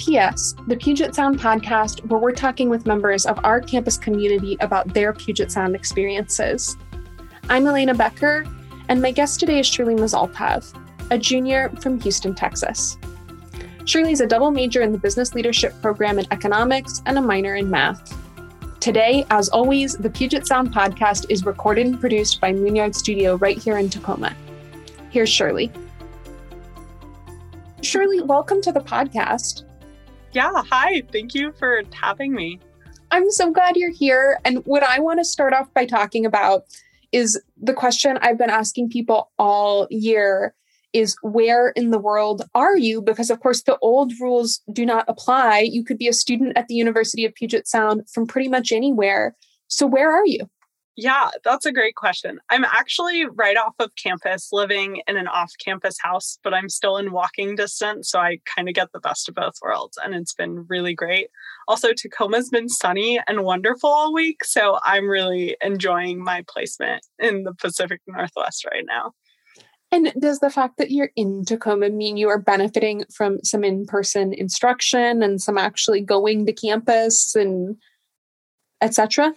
PS, the Puget Sound podcast, where we're talking with members of our campus community about their Puget Sound experiences. I'm Elena Becker, and my guest today is Shirley Mazalpav, a junior from Houston, Texas. Shirley is a double major in the Business Leadership Program in Economics and a minor in Math. Today, as always, the Puget Sound podcast is recorded and produced by Moonyard Studio right here in Tacoma. Here's Shirley. Shirley, welcome to the podcast. Yeah, hi. Thank you for having me. I'm so glad you're here. And what I want to start off by talking about is the question I've been asking people all year is where in the world are you? Because, of course, the old rules do not apply. You could be a student at the University of Puget Sound from pretty much anywhere. So, where are you? Yeah, that's a great question. I'm actually right off of campus living in an off campus house, but I'm still in walking distance. So I kind of get the best of both worlds. And it's been really great. Also, Tacoma's been sunny and wonderful all week. So I'm really enjoying my placement in the Pacific Northwest right now. And does the fact that you're in Tacoma mean you are benefiting from some in person instruction and some actually going to campus and etc.?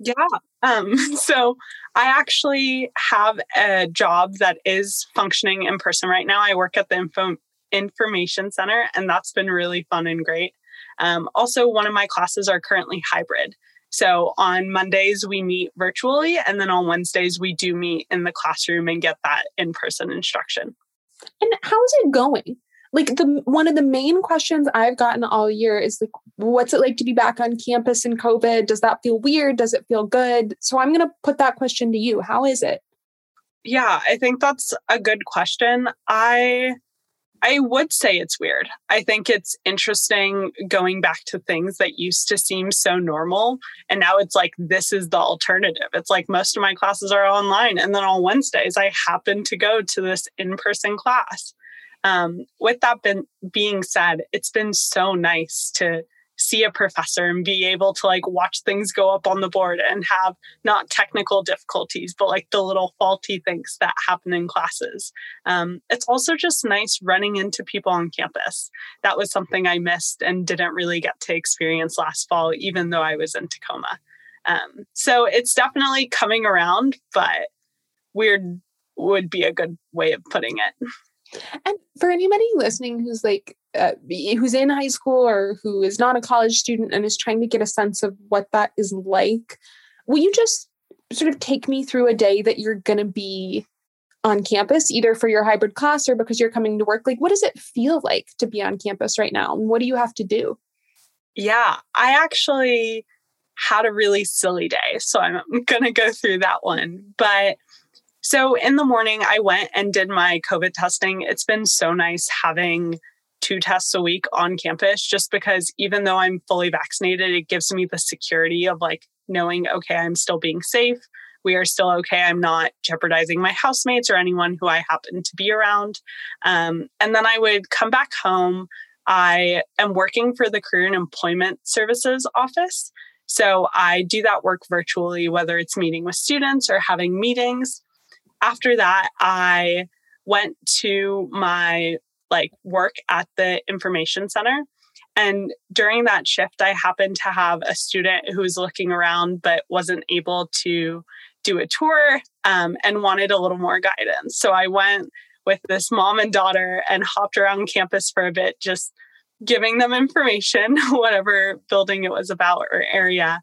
Yeah. Um, so I actually have a job that is functioning in person right now. I work at the info information center, and that's been really fun and great. Um, also, one of my classes are currently hybrid. So on Mondays, we meet virtually, and then on Wednesdays, we do meet in the classroom and get that in person instruction. And how's it going? Like the one of the main questions I've gotten all year is like, what's it like to be back on campus in COVID? Does that feel weird? Does it feel good? So I'm to put that question to you. How is it? Yeah, I think that's a good question. I I would say it's weird. I think it's interesting going back to things that used to seem so normal. And now it's like, this is the alternative. It's like most of my classes are online. And then on Wednesdays, I happen to go to this in person class. Um, with that been, being said, it's been so nice to see a professor and be able to like watch things go up on the board and have not technical difficulties, but like the little faulty things that happen in classes. Um, it's also just nice running into people on campus. That was something I missed and didn't really get to experience last fall, even though I was in Tacoma. Um, so it's definitely coming around, but weird would be a good way of putting it. And for anybody listening who's like, uh, who's in high school or who is not a college student and is trying to get a sense of what that is like, will you just sort of take me through a day that you're going to be on campus, either for your hybrid class or because you're coming to work? Like, what does it feel like to be on campus right now? And what do you have to do? Yeah, I actually had a really silly day. So I'm going to go through that one. But so in the morning, I went and did my COVID testing. It's been so nice having two tests a week on campus just because even though I'm fully vaccinated, it gives me the security of like knowing, okay, I'm still being safe. We are still okay. I'm not jeopardizing my housemates or anyone who I happen to be around. Um, and then I would come back home. I am working for the Career and Employment Services Office. So I do that work virtually, whether it's meeting with students or having meetings after that, I went to my like work at the information center. And during that shift, I happened to have a student who was looking around but wasn't able to do a tour um, and wanted a little more guidance. So I went with this mom and daughter and hopped around campus for a bit, just giving them information, whatever building it was about or area.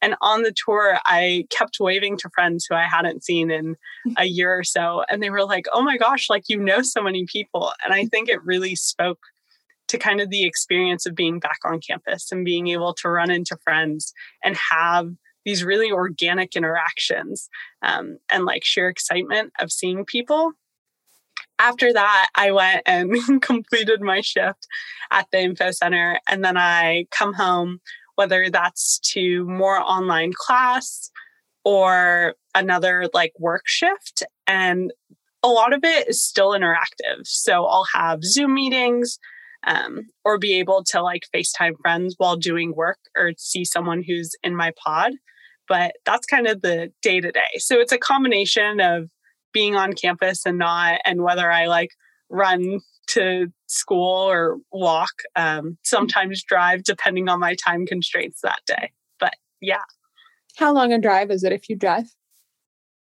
And on the tour, I kept waving to friends who I hadn't seen in a year or so. And they were like, oh my gosh, like you know so many people. And I think it really spoke to kind of the experience of being back on campus and being able to run into friends and have these really organic interactions um, and like sheer excitement of seeing people. After that, I went and completed my shift at the info center. And then I come home whether that's to more online class or another like work shift. And a lot of it is still interactive. So I'll have Zoom meetings um, or be able to like FaceTime friends while doing work or see someone who's in my pod. But that's kind of the day to day. So it's a combination of being on campus and not, and whether I like run to school or walk, um, sometimes drive, depending on my time constraints that day. But yeah. How long a drive is it if you drive?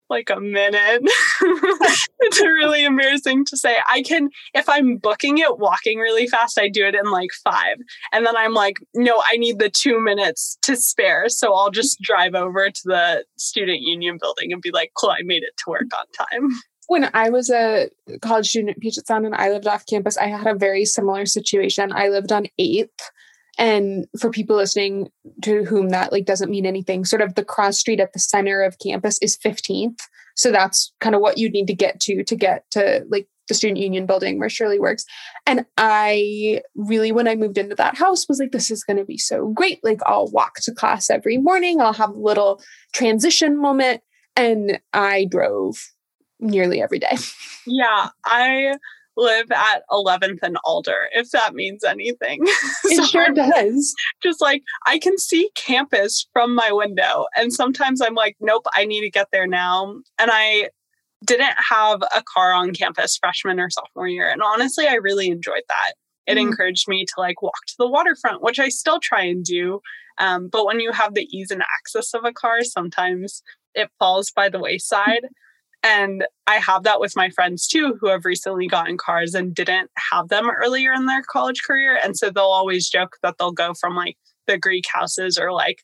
like a minute. it's really embarrassing to say. I can, if I'm booking it walking really fast, I do it in like five. And then I'm like, no, I need the two minutes to spare. So I'll just drive over to the student union building and be like, cool, I made it to work on time. When I was a college student at Puget Sound and I lived off campus, I had a very similar situation. I lived on 8th and for people listening to whom that like doesn't mean anything, sort of the cross street at the center of campus is 15th. So that's kind of what you need to get to to get to like the student union building where Shirley works. And I really, when I moved into that house, was like, this is going to be so great. Like, I'll walk to class every morning, I'll have a little transition moment. And I drove nearly every day. Yeah. I live at 11th and Alder, if that means anything. It so sure does. Just like I can see campus from my window. And sometimes I'm like, nope, I need to get there now. And I didn't have a car on campus freshman or sophomore year. And honestly, I really enjoyed that. It mm encouraged me to like walk to the waterfront, which I still try and do. Um, but when you have the ease and access of a car, sometimes it falls by the wayside. And I have that with my friends too, who have recently gotten cars and didn't have them earlier in their college career. And so they'll always joke that they'll go from like the Greek houses or like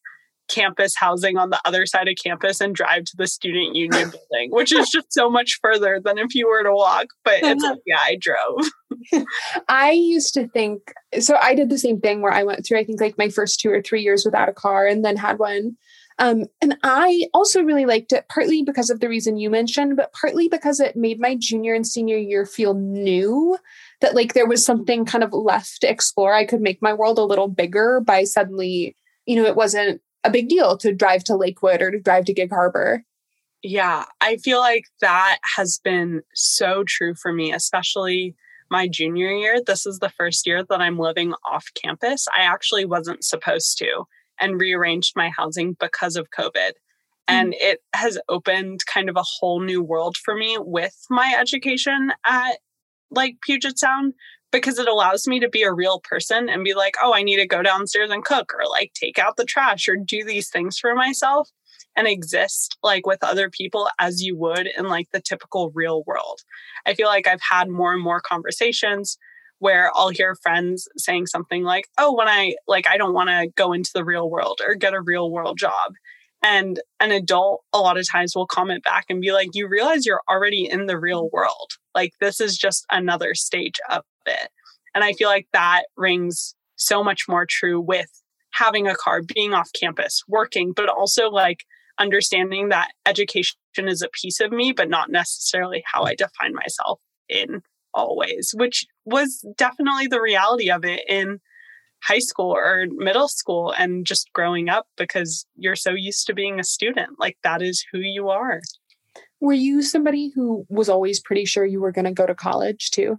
campus housing on the other side of campus and drive to the student union building, which is just so much further than if you were to walk. But it's like, yeah, I drove. I used to think so. I did the same thing where I went through, I think, like my first two or three years without a car and then had one um, and I also really liked it, partly because of the reason you mentioned, but partly because it made my junior and senior year feel new. That like there was something kind of left to explore. I could make my world a little bigger by suddenly, you know, it wasn't a big deal to drive to Lakewood or to drive to Gig Harbor. Yeah, I feel like that has been so true for me, especially my junior year. This is the first year that I'm living off campus. I actually wasn't supposed to and rearranged my housing because of COVID. And mm. it has opened kind of a whole new world for me with my education at like Puget Sound because it allows me to be a real person and be like, oh, I need to go downstairs and cook or like take out the trash or do these things for myself and exist like with other people as you would in like the typical real world. I feel like I've had more and more conversations where I'll hear friends saying something like, "Oh, when I like I don't want to go into the real world or get a real world job." And an adult a lot of times will comment back and be like, "You realize you're already in the real mm-hmm. world. Like this is just another stage of it." And I feel like that rings so much more true with having a car, being off campus, working, but also like understanding that education is a piece of me, but not necessarily how I define myself in always, which was definitely the reality of it in high school or middle school and just growing up because you're so used to being a student. Like that is who you are. Were you somebody who was always pretty sure you were going to go to college too?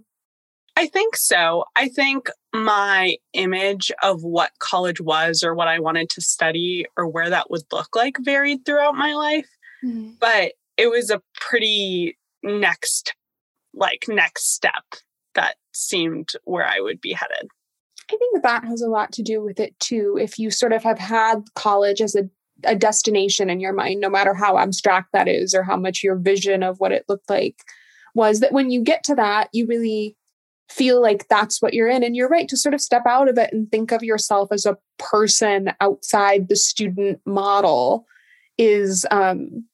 I think so. I think my image of what college was or what I wanted to study or where that would look like varied throughout my life. Mm-hmm. But it was a pretty next like next step that seemed where I would be headed. I think that has a lot to do with it too. If you sort of have had college as a, a destination in your mind, no matter how abstract that is or how much your vision of what it looked like was, that when you get to that, you really feel like that's what you're in. And you're right to sort of step out of it and think of yourself as a person outside the student model is um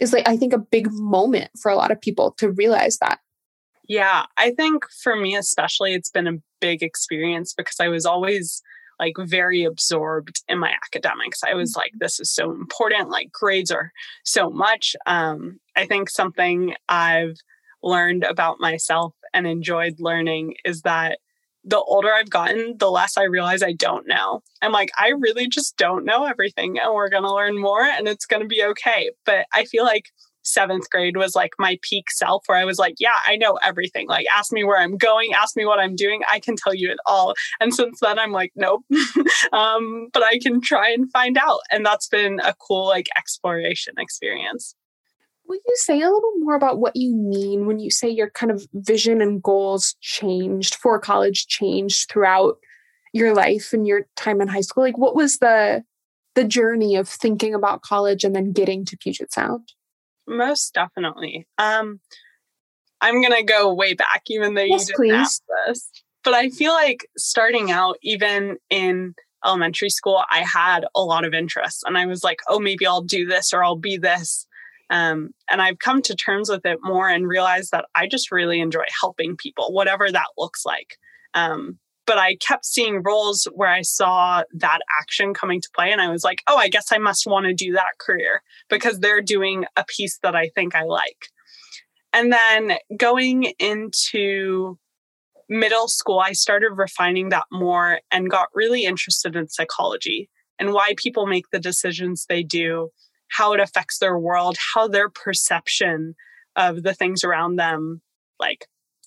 is like I think a big moment for a lot of people to realize that. Yeah, I think for me especially, it's been a big experience because I was always like very absorbed in my academics. I was like, this is so important. Like grades are so much. Um, I think something I've learned about myself and enjoyed learning is that the older I've gotten, the less I realize I don't know. I'm like, I really just don't know everything, and we're going to learn more and it's going to be okay. But I feel like seventh grade was like my peak self where I was like, yeah, I know everything. Like, ask me where I'm going, ask me what I'm doing. I can tell you it all. And since then, I'm like, nope. um, but I can try and find out. And that's been a cool, like, exploration experience. Will you say a little more about what you mean when you say your kind of vision and goals changed for college changed throughout your life and your time in high school? Like what was the the journey of thinking about college and then getting to Puget Sound? Most definitely. Um I'm gonna go way back, even though you yes, didn't please. ask this. But I feel like starting out, even in elementary school, I had a lot of interests, and I was like, "Oh, maybe I'll do this or I'll be this." Um, and I've come to terms with it more and realized that I just really enjoy helping people, whatever that looks like. Um, but I kept seeing roles where I saw that action coming to play, and I was like, "Oh, I guess I must want to do that career because they're doing a piece that I think I like." And then going into middle school, I started refining that more and got really interested in psychology and why people make the decisions they do, how it affects their world, how their perception of the things around them like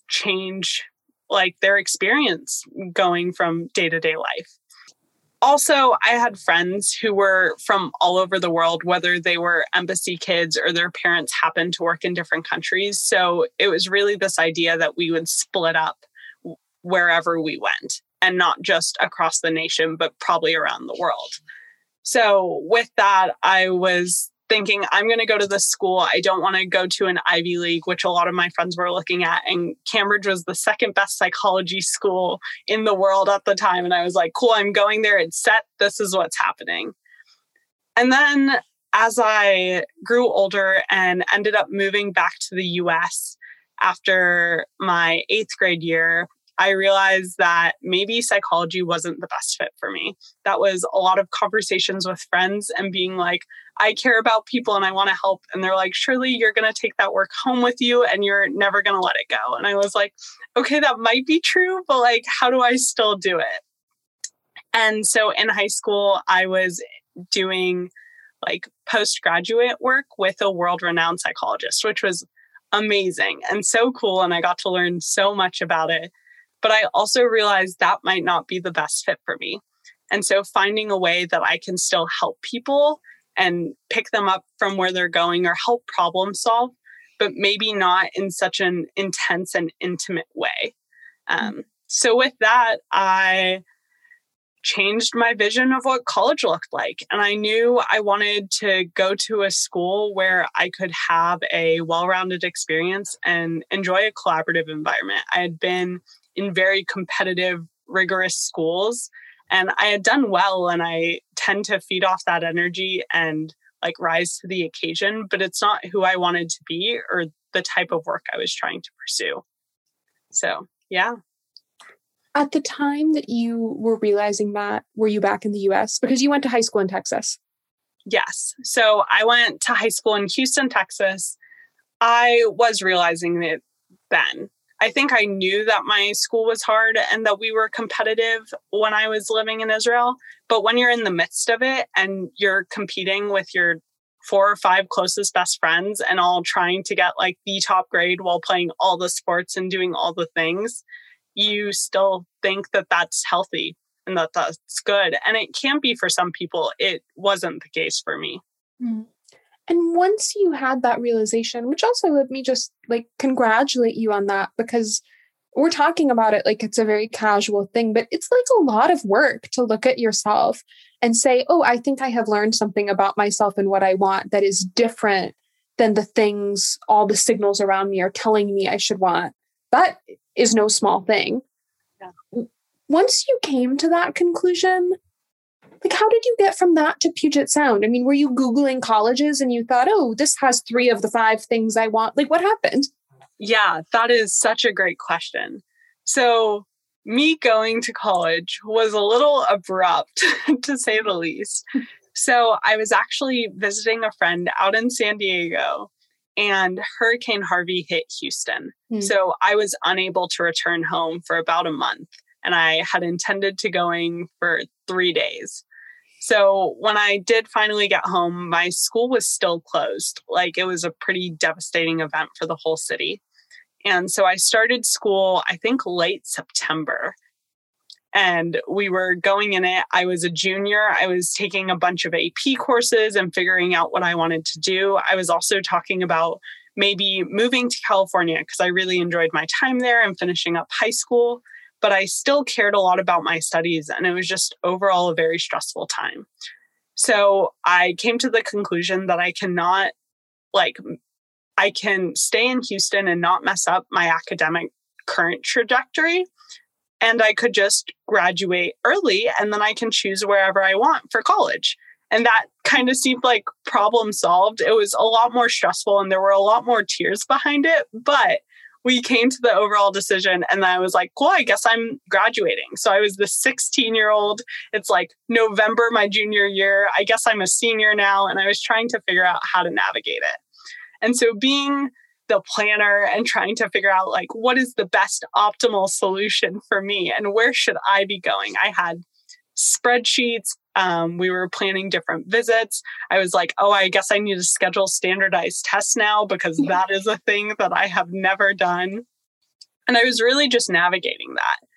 change like their experience going from day to day life also, I had friends who were from all over the world, whether they were embassy kids or their parents happened to work in different countries. So it was really this idea that we would split up wherever we went and not just across the nation, but probably around the world. So with that, I was thinking I'm going to go to this school. I don't want to go to an Ivy League, which a lot of my friends were looking at. And Cambridge was the second best psychology school in the world at the time. And I was like, cool, I'm going there. It's set. This is what's happening. And then as I grew older and ended up moving back to the US after my eighth grade year, I realized that maybe psychology wasn't the best fit for me. That was a lot of conversations with friends and being like, I care about people and I want to help. And they're like, surely you're going to take that work home with you and you're never going to let it go. And I was like, okay, that might be true, but like, how do I still do it? And so in high school, I was doing like postgraduate work with a world renowned psychologist, which was amazing and so cool. And I got to learn so much about it. But I also realized that might not be the best fit for me. And so finding a way that I can still help people and pick them up from where they're going or help problem solve, but maybe not in such an intense and intimate way. Um, so with that, I changed my vision of what college looked like. And I knew I wanted to go to a school where I could have a well rounded experience and enjoy a collaborative environment. I had been in very competitive, rigorous schools. And I had done well, and I tend to feed off that energy and like rise to the occasion, but it's not who I wanted to be or the type of work I was trying to pursue. So, yeah. At the time that you were realizing that, were you back in the US? Because you went to high school in Texas. Yes. So I went to high school in Houston, Texas. I was realizing it then. I think I knew that my school was hard and that we were competitive when I was living in Israel. But when you're in the midst of it and you're competing with your four or five closest best friends and all trying to get like the top grade while playing all the sports and doing all the things, you still think that that's healthy and that that's good. And it can be for some people. It wasn't the case for me. Mm. And once you had that realization, which also let me just like congratulate you on that because we're talking about it like it's a very casual thing, but it's like a lot of work to look at yourself and say, oh, I think I have learned something about myself and what I want that is different than the things all the signals around me are telling me I should want. That is no small thing. Yeah. Once you came to that conclusion, like how did you get from that to Puget Sound? I mean, were you Googling colleges and you thought, oh, this has three of the five things I want? Like what happened? Yeah, that is such a great question. So, me going to college was a little abrupt, to say the least. So, I was actually visiting a friend out in San Diego, and Hurricane Harvey hit Houston. Mm. So, I was unable to return home for about a month, and I had intended to going for three days. So when I did finally get home, my school was still closed. Like it was a pretty devastating event for the whole city. And so I started school, I think late September. and we were going in it. I was a junior. I was taking a bunch of AP courses and figuring out what I wanted to do. I was also talking about maybe moving to California because I really enjoyed my time there and finishing up high school. But I still cared a lot about my studies, and it was just overall a very stressful time. So I came to the conclusion that I cannot, like, I can stay in Houston and not mess up my academic current trajectory and I could just graduate early and then I can choose wherever I want for college. And that kind of seemed like problem solved. It was a lot more stressful and there were a lot more tears behind it, but we came to the overall decision and then I was like, cool, I guess I'm graduating. So I was the 16 year old. It's like November, my junior year. I guess I'm a senior now. And I was trying to figure out how to navigate it. And so being the planner and trying to figure out like what is the best optimal solution for me and where should I be going. I had spreadsheets. Um, we were planning different visits. I was like, oh, I guess I need to schedule standardized tests now because that is a thing that I have never done. And I was really just navigating that.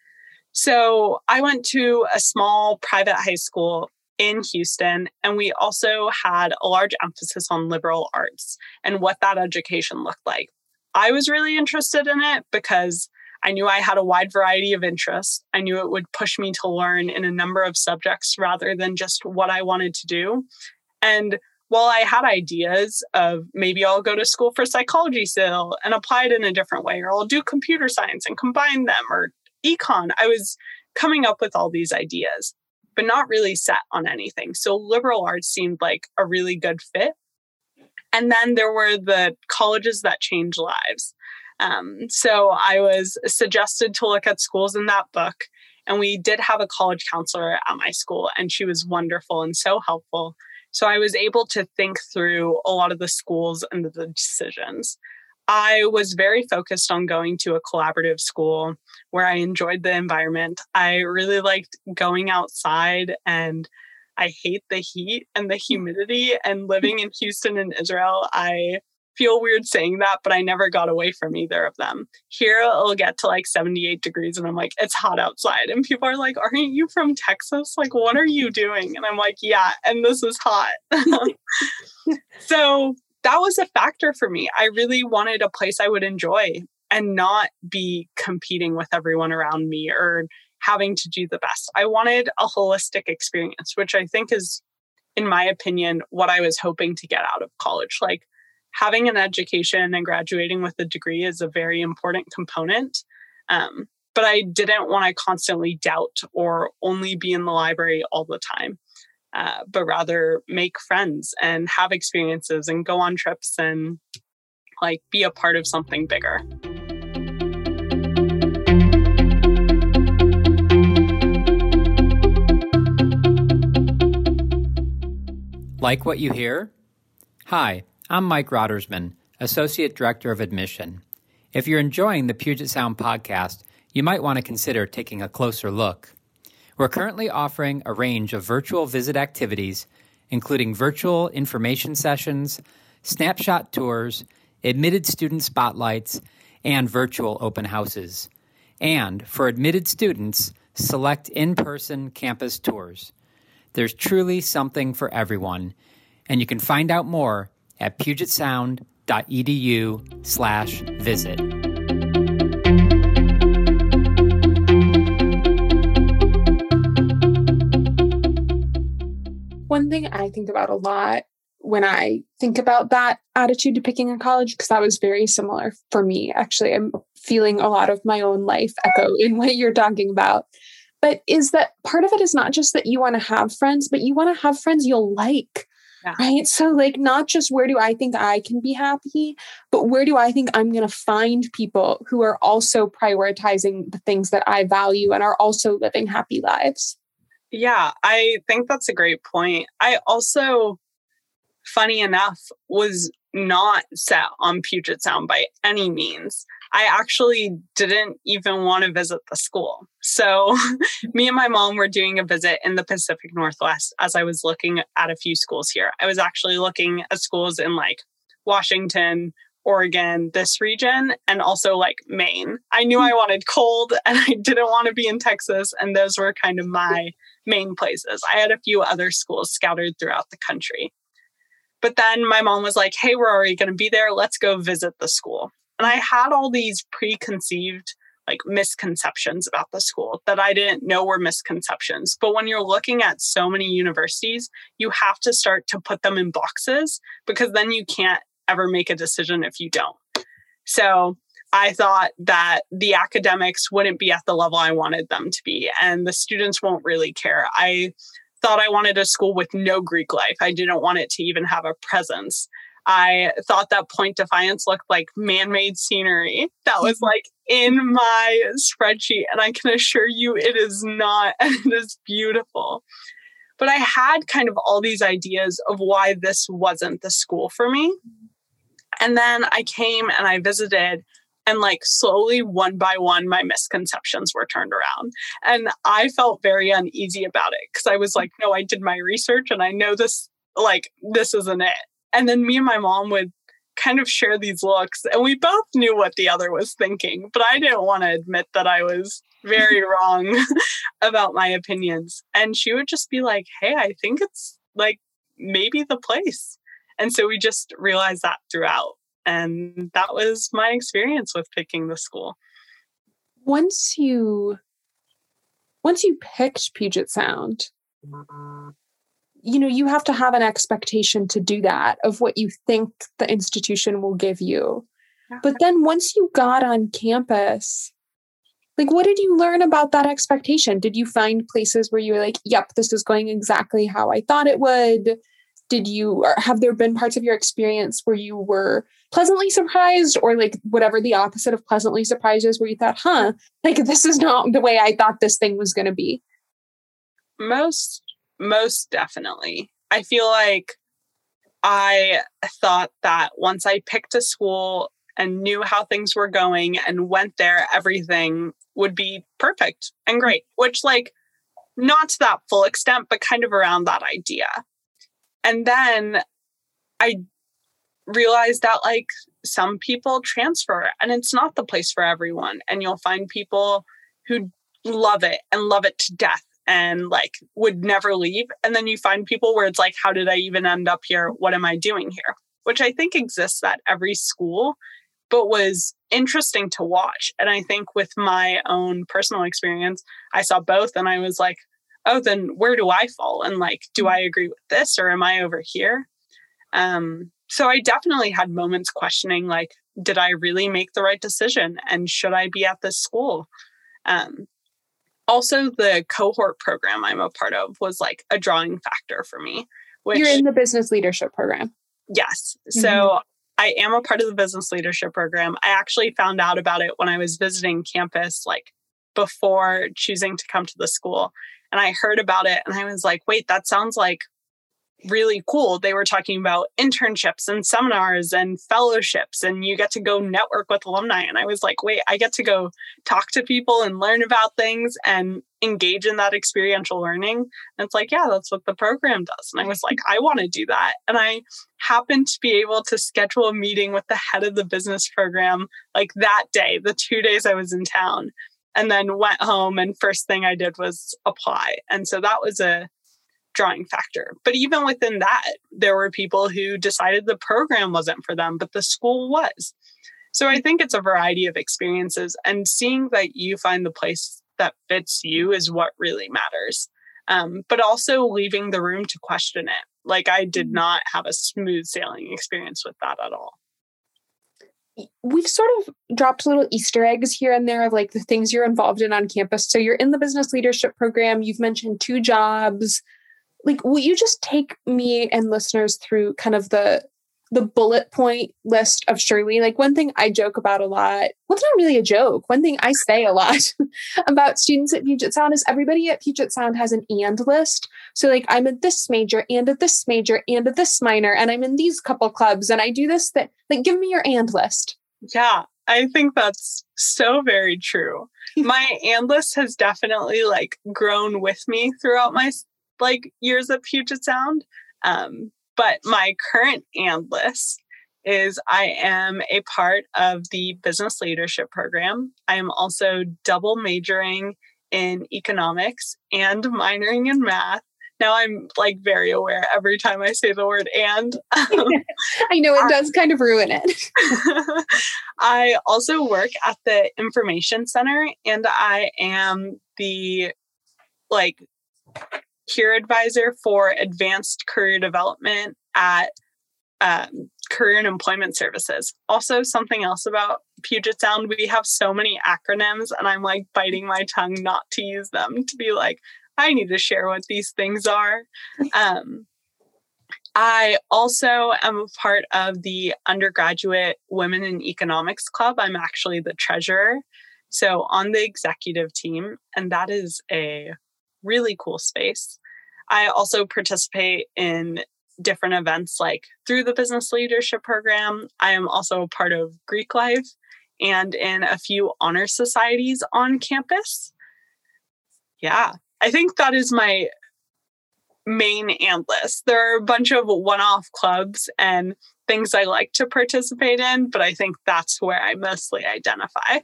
So I went to a small private high school in Houston. And we also had a large emphasis on liberal arts and what that education looked like. I was really interested in it because I knew I had a wide variety of interests. I knew it would push me to learn in a number of subjects rather than just what I wanted to do. And while I had ideas of maybe I'll go to school for psychology still and apply it in a different way, or I'll do computer science and combine them, or econ, I was coming up with all these ideas but not really set on anything. So liberal arts seemed like a really good fit. And then there were the colleges that change lives. Um, so I was suggested to look at schools in that book. And we did have a college counselor at my school, and she was wonderful and so helpful. So I was able to think through a lot of the schools and the decisions. I was very focused on going to a collaborative school where I enjoyed the environment. I really liked going outside and I hate the heat and the humidity and living in Houston and Israel. I feel weird saying that, but I never got away from either of them. Here it'll get to like 78 degrees and I'm like, it's hot outside. And people are like, aren't you from Texas? Like, what are you doing? And I'm like, yeah, and this is hot. so that was a factor for me. I really wanted a place I would enjoy and not be competing with everyone around me or having to do the best. I wanted a holistic experience, which I think is, in my opinion, what I was hoping to get out of college. Like having an education and graduating with a degree is a very important component. Um, but I didn't want to constantly doubt or only be in the library all the time uh, but rather make friends and have experiences and go on trips and like be a part of something bigger. Like what you hear? Hi, I'm Mike Rottersman, Associate Director of Admission. If you're enjoying the Puget Sound podcast, you might want to consider taking a closer look. We're currently offering a range of virtual visit activities, including virtual information sessions, snapshot tours, admitted student spotlights, and virtual open houses. And for admitted students, select in person campus tours. There's truly something for everyone, and you can find out more at pugetsound.edu slash visit. One thing I think about a lot when I think about that attitude to picking a college, because that was very similar for me. Actually, I'm feeling a lot of my own life echo in what you're talking about. But is that part of it is not just that you want to have friends, but you want to have friends you'll like. Yeah. Right. So, like, not just where do I think I can be happy, but where do I think I'm going to find people who are also prioritizing the things that I value and are also living happy lives? Yeah, I think that's a great point. I also, funny enough, was not set on Puget Sound by any means. I actually didn't even want to visit the school. So, me and my mom were doing a visit in the Pacific Northwest as I was looking at a few schools here. I was actually looking at schools in like Washington, Oregon, this region, and also like Maine. I knew I wanted cold and I didn't want to be in Texas. And those were kind of my main places. I had a few other schools scattered throughout the country. But then my mom was like, hey, we're already going to be there. Let's go visit the school. And I had all these preconceived like misconceptions about the school that I didn't know were misconceptions. But when you're looking at so many universities, you have to start to put them in boxes because then you can't ever make a decision if you don't. So I thought that the academics wouldn't be at the level I wanted them to be, and the students won't really care. I thought I wanted a school with no Greek life. I didn't want it to even have a presence. I thought that Point Defiance looked like man made scenery that was like in my spreadsheet. And I can assure you it is not, and it is beautiful. But I had kind of all these ideas of why this wasn't the school for me. And then I came and I visited, and like slowly, one by one, my misconceptions were turned around. And I felt very uneasy about it because I was like, no, I did my research and I know this, like, this isn't it. And then me and my mom would kind of share these looks, and we both knew what the other was thinking, but I didn't want to admit that I was very wrong about my opinions. And she would just be like, hey, I think it's like maybe the place. And so we just realized that throughout. And that was my experience with picking the school. Once you once you picked Puget Sound, you know, you have to have an expectation to do that of what you think the institution will give you. But then once you got on campus, like what did you learn about that expectation? Did you find places where you were like, yep, this is going exactly how I thought it would? did you or have there been parts of your experience where you were pleasantly surprised or like whatever the opposite of pleasantly surprised is where you thought huh like this is not the way i thought this thing was going to be most most definitely. I feel like i thought that once i picked a school and knew how things were going and went there everything would be perfect and great which like not to that full extent but kind of around that idea. And then I realized that like some people transfer and it's not the place for everyone. And you'll find people who love it and love it to death and like would never leave. And then you find people where it's like, how did I even end up here? What am I doing here? Which I think exists at every school, but was interesting to watch. And I think with my own personal experience, I saw both and I was like, oh, then where do I fall? And like, do I agree with this or am I over here? Um, so I definitely had moments questioning, like, did I really make the right decision? And should I be at this school? Um, also, the cohort program I'm a part of was like a drawing factor for me. Which, You're in the business leadership program. Yes. Mm-hmm. So I am a part of the business leadership program. I actually found out about it when I was visiting campus, like before choosing to come to the school and I heard about it and I was like, wait, that sounds like really cool. They were talking about internships and seminars and fellowships, and you get to go network with alumni. And I was like, wait, I get to go talk to people and learn about things and engage in that experiential learning. And it's like, yeah, that's what the program does. And I was like, I want to do that. And I happened to be able to schedule a meeting with the head of the business program like that day, the two days I was in town and then went home and first thing I did was apply. And so that was a drawing factor. But even within that, there were people who decided the program wasn't for them, but the school was. So I think it's a variety of experiences and seeing that you find the place that fits you is what really matters. Um, but also leaving the room to question it. Like I did mm-hmm. not have a smooth sailing experience with that at all we've sort of dropped little Easter eggs here and there of like the things you're involved in on campus. So you're in the business leadership program, you've mentioned two jobs. Like, will you just take me and listeners through kind of the the bullet point list of Shirley? Like one thing I joke about a lot, well, it's not really a joke. One thing I say a lot about students at Puget Sound is everybody at Puget Sound has an and list. So like I'm at this major and at this major and at this minor, and I'm in these couple clubs and I do this that like give me your and list. Yeah, I think that's so very true. my and list has definitely like grown with me throughout my like years at Puget Sound. Um, but my current and list is I am a part of the business leadership program. I am also double majoring in economics and minoring in math. Now I'm like very aware every time I say the word and. I know it does kind of ruin it. I also work at the information center and I am the like career advisor for advanced career development at um, career and employment services. Also, something else about Puget Sound, we have so many acronyms, and I'm like biting my tongue not to use them to be like, I need to share what these things are. Um, I also am a part of the undergraduate Women in Economics Club. I'm actually the treasurer. So, on the executive team, and that is a really cool space. I also participate in different events like through the business leadership program. I am also a part of Greek life and in a few honor societies on campus. Yeah, I think that is my main and list. There are a bunch of one off clubs and things I like to participate in, but I think that's where I mostly identify.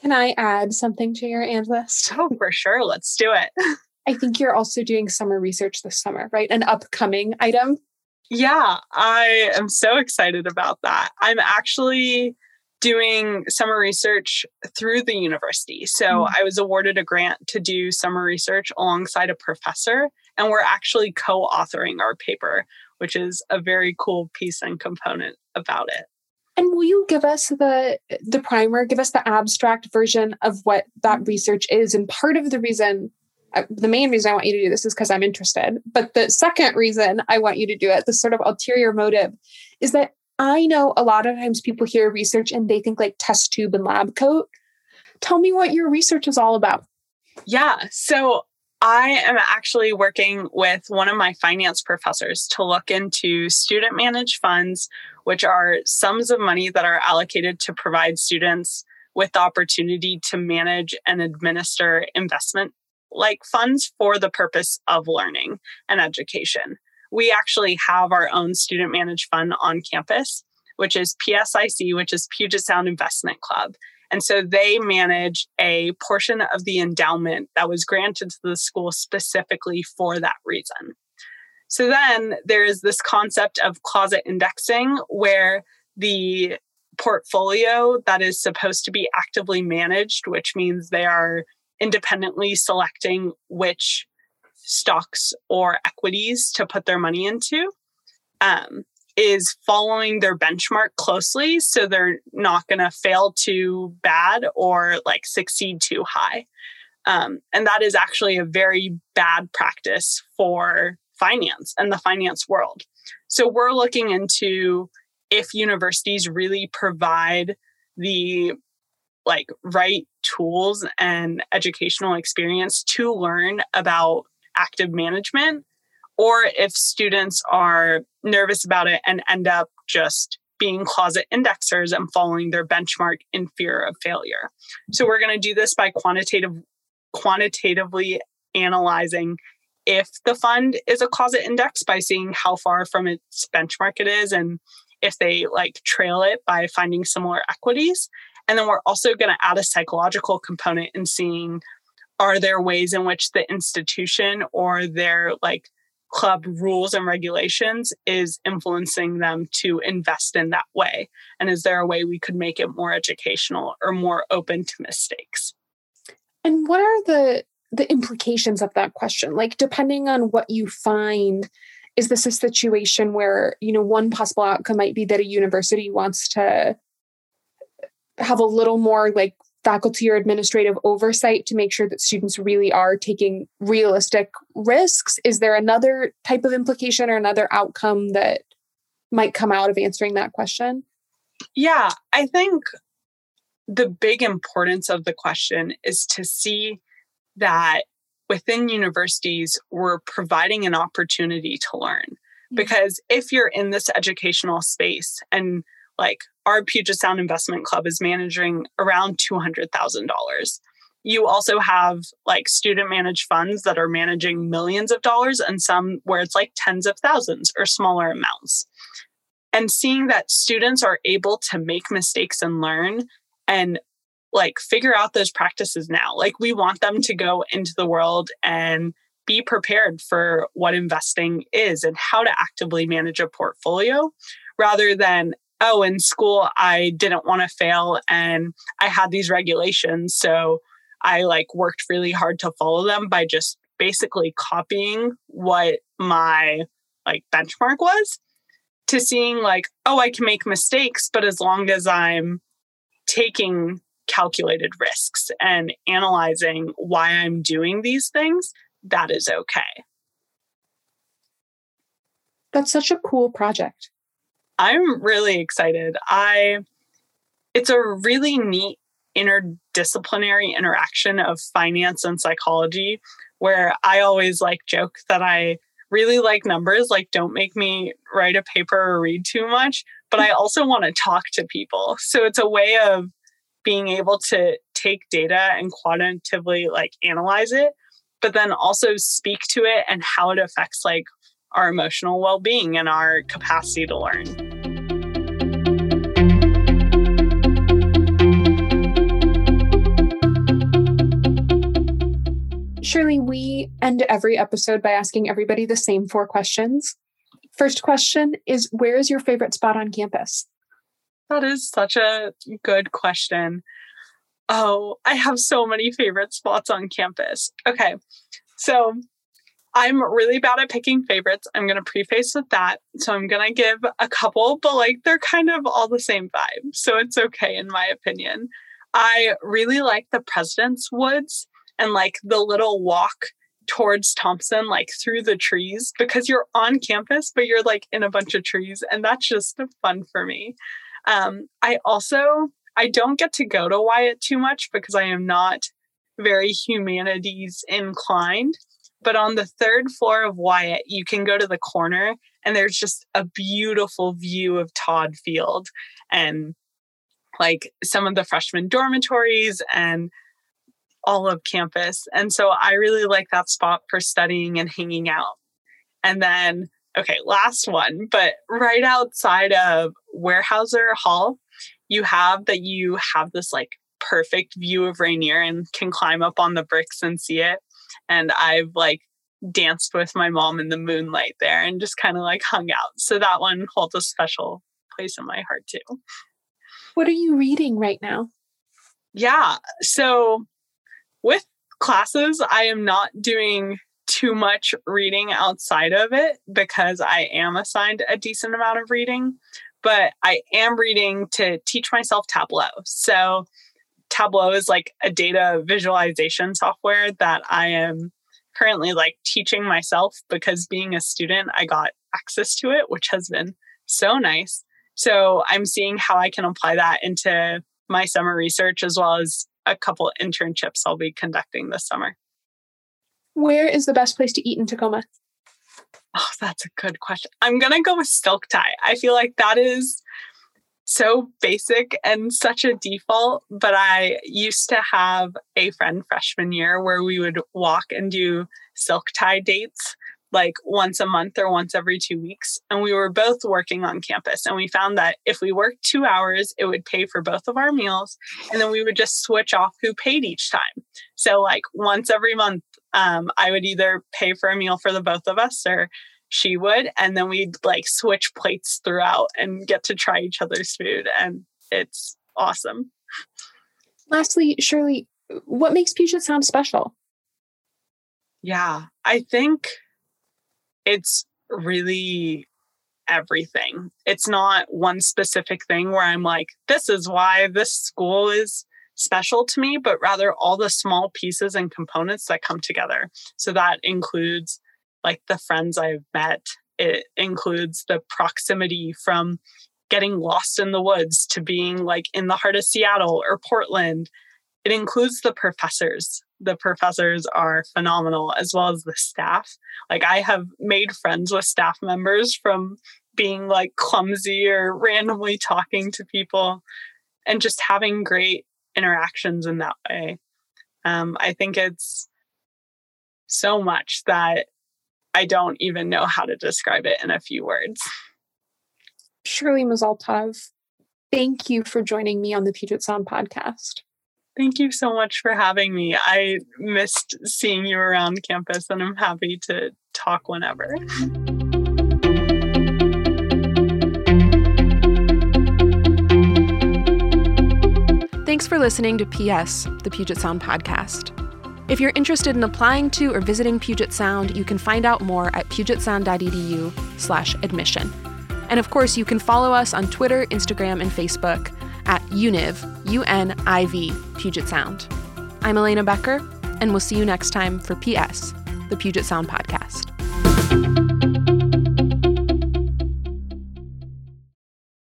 Can I add something to your and list? Oh, for sure. Let's do it. I think you're also doing summer research this summer, right? An upcoming item. Yeah, I am so excited about that. I'm actually doing summer research through the university. So mm. I was awarded a grant to do summer research alongside a professor, and we're actually co authoring our paper, which is a very cool piece and component about it. And will you give us the the primer, give us the abstract version of what that research is? And part of the reason the main reason I want you to do this is because I'm interested. But the second reason I want you to do it, the sort of ulterior motive, is that I know a lot of times people hear research and they think like test tube and lab coat. Tell me what your research is all about. Yeah. So I am actually working with one of my finance professors to look into student managed funds, which are sums of money that are allocated to provide students with the opportunity to manage and administer investment like funds for the purpose of learning and education. We actually have our own student managed fund on campus, which is PSIC, which is Puget Sound Investment Club. And so they manage a portion of the endowment that was granted to the school specifically for that reason. So then there is this concept of closet indexing where the portfolio that is supposed to be actively managed, which means they are independently selecting which stocks or equities to put their money into um, is following their benchmark closely so they're not going to fail too bad or like succeed too high. Um, and that is actually a very bad practice for finance and the finance world. So we're looking into if universities really provide the like right tools and educational experience to learn about active management or if students are nervous about it and end up just being closet indexers and following their benchmark in fear of failure. So we're going to do this by quantitative quantitatively analyzing if the fund is a closet index by seeing how far from its benchmark it is and if they like trail it by finding similar equities and then we're also going to add a psychological component in seeing are there ways in which the institution or their like club rules and regulations is influencing them to invest in that way? And is there a way we could make it more educational or more open to mistakes? And what are the the implications of that question? Like depending on what you find is this a situation where you know one possible outcome might be that a university wants to have a little more like faculty or administrative oversight to make sure that students really are taking realistic risks? Is there another type of implication or another outcome that might come out of answering that question? Yeah, I think the big importance of the question is to see that within universities, we're providing an opportunity to learn. Mm. Because if you're in this educational space and like our Puget Sound Investment Club is managing around $200,000. You also have like student managed funds that are managing millions of dollars and some where it's like tens of thousands or smaller amounts. and seeing that students are able to make mistakes and learn and like figure out those practices now. Like we want them to go into the world and be prepared for what investing is and how to actively manage a portfolio rather than oh in school I didn't want to fail and I had these regulations so I like worked really hard to follow them by just basically copying what my like benchmark was to seeing like oh I can make mistakes but as long as I'm taking calculated risks and analyzing why I'm doing these things, that is okay. That's such a cool project. I'm really excited. I it's a really neat interdisciplinary interaction of finance and psychology where I always like joke that I really like numbers like don't make me write a paper or read too much but I also want to talk to people. So it's a way of being able to take data and quantitatively like analyze it, but then also speak to it and how it affects like our emotional well-being and our capacity to learn. Shirley, we end every episode by asking everybody the same four questions. First question is Where is your favorite spot on campus? That is such a good question. Oh, I have so many favorite spots on campus. Okay. So I'm really bad at picking favorites. I'm going to preface with that. So I'm going to give a couple, but like they're kind of all the same vibe. So it's okay, in my opinion. I really like the President's Woods and like the little walk towards Thompson, like through the trees, because you're on campus, but you're like in a bunch of trees. And that's just fun for me. Um, I also I don't get to go to Wyatt too much because I am not very humanities inclined. But on the third floor of Wyatt, you can go to the corner and there's just a beautiful view of Todd Field and like some of the freshman dormitories and all of campus. And so I really like that spot for studying and hanging out. And then okay, last one, but right outside of Weyerhaeuser Hall, you have that you have this like perfect view of Rainier and can climb up on the bricks and see it. And I've like danced with my mom in the moonlight there and just kind of like hung out. So that one holds a special place in my heart too. What are you reading right now? Yeah. So with classes, I am not doing too much reading outside of it because I am assigned a decent amount of reading, but I am reading to teach myself Tableau. So, Tableau is like a data visualization software that I am currently like teaching myself because being a student, I got access to it, which has been so nice. So, I'm seeing how I can apply that into my summer research as well as a couple internships I'll be conducting this summer. Where is the best place to eat in Tacoma? Oh, that's a good question. I'm going to go with Silk Thai. I feel like that is so basic and such a default, but I used to have a friend freshman year where we would walk and do Silk Thai dates like once a month or once every two weeks. And we were both working on campus. And we found that if we worked two hours, it would pay for both of our meals. And then we would just switch off who paid each time. So, like once every month, um, I would either pay for a meal for the both of us or she would. And then we'd like switch plates throughout and get to try each other's food. And it's awesome. Lastly, Shirley, what makes Puget Sound special? Yeah, I think it's really everything. It's not one specific thing where I'm like, this is why this school is special to me, but rather all the small pieces and components that come together. So that includes like the friends I've met, it includes the proximity from getting lost in the woods to being like in the heart of Seattle or Portland. It includes the professors the professors are phenomenal as well as the staff. Like I have made friends with staff members from being like clumsy or randomly talking to people and just having great interactions in that way. Um, I think it's so much that I don't even know how to describe it in a few words. Shirley Mazaltov, thank you for joining me on the Puget Sound podcast. Thank you so much for having me. I missed seeing you around campus and I'm happy to talk whenever. Thanks for listening to PS, the Puget Sound podcast. If you're interested in applying to or visiting Puget Sound, you can find out more at pugetsound.edu/admission. And of course, you can follow us on Twitter, Instagram, and Facebook at UNIV, U-N-I-V, Puget Sound. I'm Elena Becker, and we'll see you next time for PS, the Puget Sound podcast.